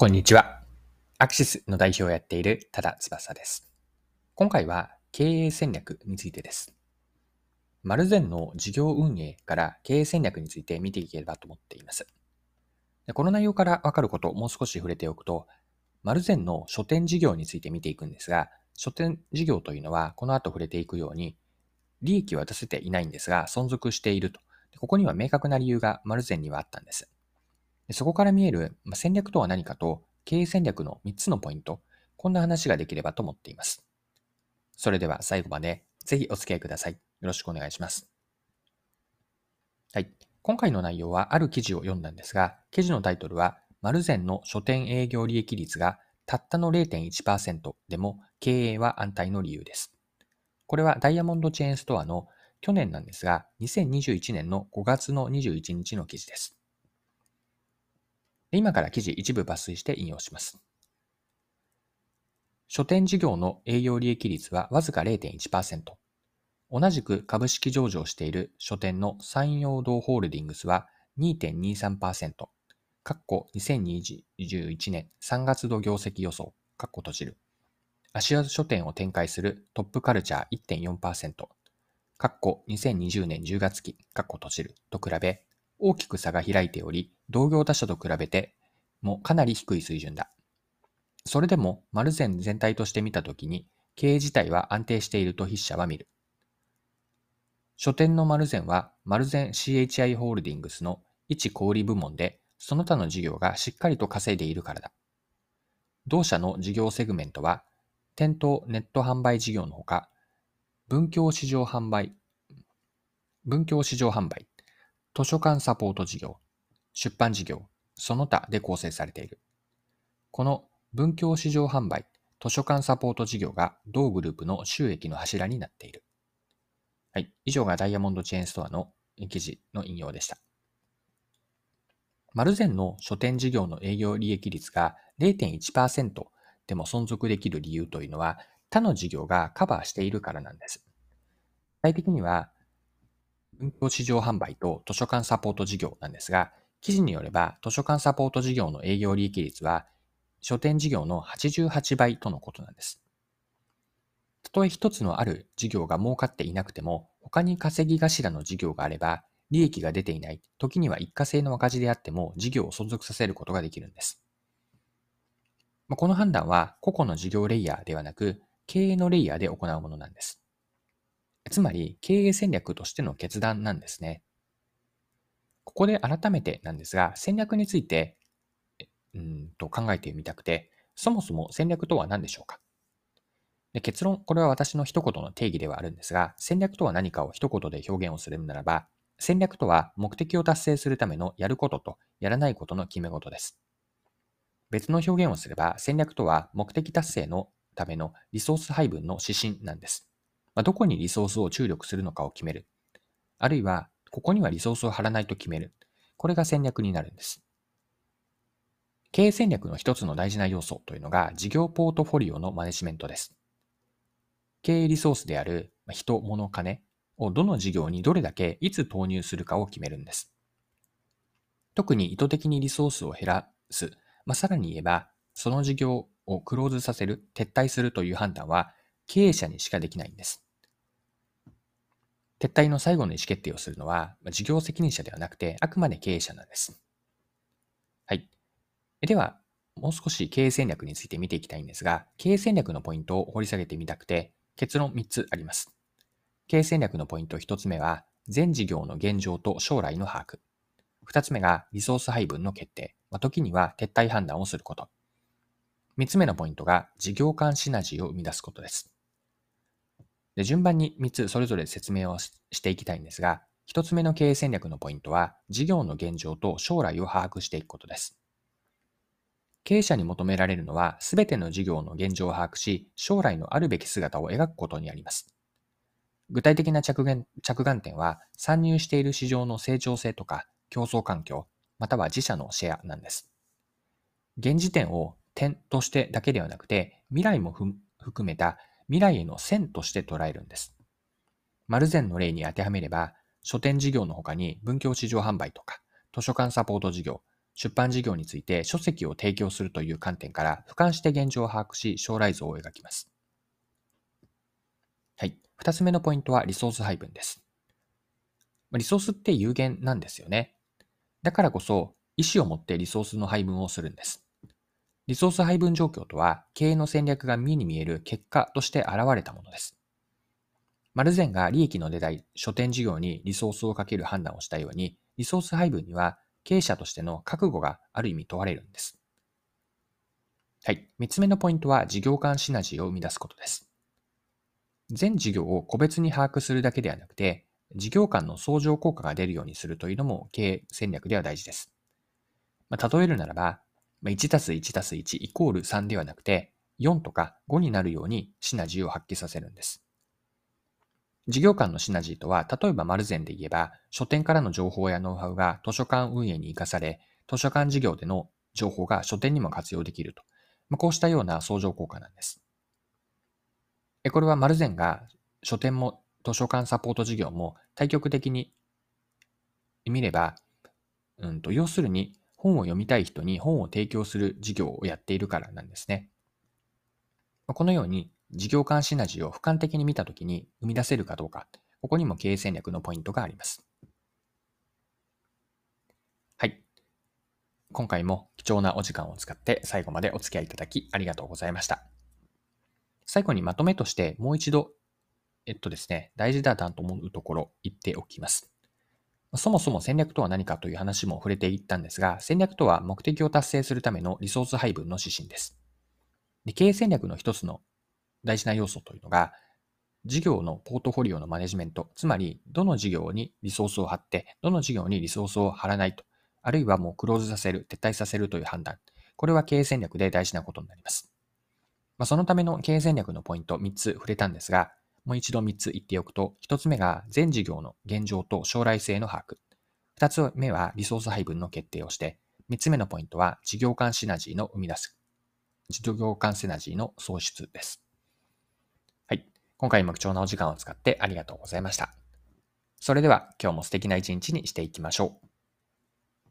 こんにちは。アクシスの代表をやっている多田翼です。今回は経営戦略についてです。マルゼンの事業運営から経営戦略について見ていければと思っています。この内容からわかることをもう少し触れておくと、マルゼンの書店事業について見ていくんですが、書店事業というのはこの後触れていくように、利益は出せていないんですが、存続していると。ここには明確な理由がマルゼンにはあったんです。そこから見える戦略とは何かと、経営戦略の3つのポイント、こんな話ができればと思っています。それでは最後までぜひお付き合いください。よろしくお願いします。はい。今回の内容はある記事を読んだんですが、記事のタイトルは、マルゼンの書店営業利益率がたったの0.1%でも経営は安泰の理由です。これはダイヤモンドチェーンストアの去年なんですが、2021年の5月の21日の記事です。今から記事一部抜粋して引用します。書店事業の営業利益率はわずか0.1%。同じく株式上場している書店の山陽堂ホールディングスは2.23%。かっこ2021年3月度業績予想。かっこ閉じる。足跡書店を展開するトップカルチャー1.4%。かっこ2020年10月期。かっこ閉じる。と比べ、大きく差が開いており、同業他社と比べてもかなり低い水準だ。それでも、マルゼン全体として見たときに、経営自体は安定していると筆者は見る。書店のマルゼンは、マルゼン CHI ホールディングスの一小売部門で、その他の事業がしっかりと稼いでいるからだ。同社の事業セグメントは、店頭ネット販売事業のほか、文教市場販売、文教市場販売、図書館サポート事業、出版事業、その他で構成されている。この文教市場販売、図書館サポート事業が同グループの収益の柱になっている。はい。以上がダイヤモンドチェーンストアの記事の引用でした。マルゼンの書店事業の営業利益率が0.1%でも存続できる理由というのは他の事業がカバーしているからなんです。具体的には文教市場販売と図書館サポート事業なんですが、記事によれば図書館サポート事業の営業利益率は書店事業の88倍とのことなんです。たとえ一つのある事業が儲かっていなくても、他に稼ぎ頭の事業があれば、利益が出ていない、時には一過性の赤字であっても事業を存続させることができるんです。この判断は個々の事業レイヤーではなく、経営のレイヤーで行うものなんです。つまり経営戦略としての決断なんですね。ここで改めてなんですが、戦略について、うんと考えてみたくて、そもそも戦略とは何でしょうかで結論、これは私の一言の定義ではあるんですが、戦略とは何かを一言で表現をするならば、戦略とは目的を達成するためのやることとやらないことの決め事です。別の表現をすれば、戦略とは目的達成のためのリソース配分の指針なんです。まあ、どこにリソースを注力するのかを決める。あるいは、ここにはリソースを張らないと決める。これが戦略になるんです。経営戦略の一つの大事な要素というのが事業ポートフォリオのマネジメントです。経営リソースである人、物、金をどの事業にどれだけいつ投入するかを決めるんです。特に意図的にリソースを減らす、まあ、さらに言えば、その事業をクローズさせる、撤退するという判断は経営者にしかできないんです。撤退の最後の意思決定をするのは、事業責任者ではなくて、あくまで経営者なんです。はい。では、もう少し経営戦略について見ていきたいんですが、経営戦略のポイントを掘り下げてみたくて、結論3つあります。経営戦略のポイント1つ目は、全事業の現状と将来の把握。2つ目がリソース配分の決定。まあ、時には撤退判断をすること。3つ目のポイントが事業間シナジーを生み出すことです。で順番に3つそれぞれ説明をしていきたいんですが、1つ目の経営戦略のポイントは、事業の現状と将来を把握していくことです。経営者に求められるのは、すべての事業の現状を把握し、将来のあるべき姿を描くことにあります。具体的な着眼着眼点は、参入している市場の成長性とか、競争環境、または自社のシェアなんです。現時点を点としてだけではなくて、未来も含めた未来への線として捉えるんです。マルゼンの例に当てはめれば、書店事業の他に文教市場販売とか、図書館サポート事業、出版事業について書籍を提供するという観点から俯瞰して現状を把握し将来像を描きます。はい。二つ目のポイントはリソース配分です。リソースって有限なんですよね。だからこそ、意思を持ってリソースの配分をするんです。リソース配分状況とは、経営の戦略が目に見える結果として現れたものです。マルゼンが利益の出ない書店事業にリソースをかける判断をしたように、リソース配分には経営者としての覚悟がある意味問われるんです。はい。三つ目のポイントは事業間シナジーを生み出すことです。全事業を個別に把握するだけではなくて、事業間の相乗効果が出るようにするというのも経営戦略では大事です。まあ、例えるならば、1たす1たす1イコール3ではなくて、4とか5になるようにシナジーを発揮させるんです。事業間のシナジーとは、例えばマルゼンで言えば、書店からの情報やノウハウが図書館運営に活かされ、図書館事業での情報が書店にも活用できると。まあ、こうしたような相乗効果なんです。これはマルゼンが書店も図書館サポート事業も対極的に見れば、うんと、要するに本を読みたい人に本を提供する事業をやっているからなんですね。このように事業間シナジーを俯瞰的に見たときに生み出せるかどうか、ここにも経営戦略のポイントがあります。はい。今回も貴重なお時間を使って最後までお付き合いいただきありがとうございました。最後にまとめとしてもう一度、えっとですね、大事だなと思うところ言っておきます。そもそも戦略とは何かという話も触れていったんですが、戦略とは目的を達成するためのリソース配分の指針です。で経営戦略の一つの大事な要素というのが、事業のポートフォリオのマネジメント、つまり、どの事業にリソースを張って、どの事業にリソースを張らないと、あるいはもうクローズさせる、撤退させるという判断。これは経営戦略で大事なことになります。まあ、そのための経営戦略のポイント3つ触れたんですが、もう一度3つ言っておくと、1つ目が全事業の現状と将来性の把握。2つ目はリソース配分の決定をして、3つ目のポイントは事業間シナジーの生み出す。事業間シナジーの創出です。はい。今回も貴重なお時間を使ってありがとうございました。それでは今日も素敵な一日にしていきましょう。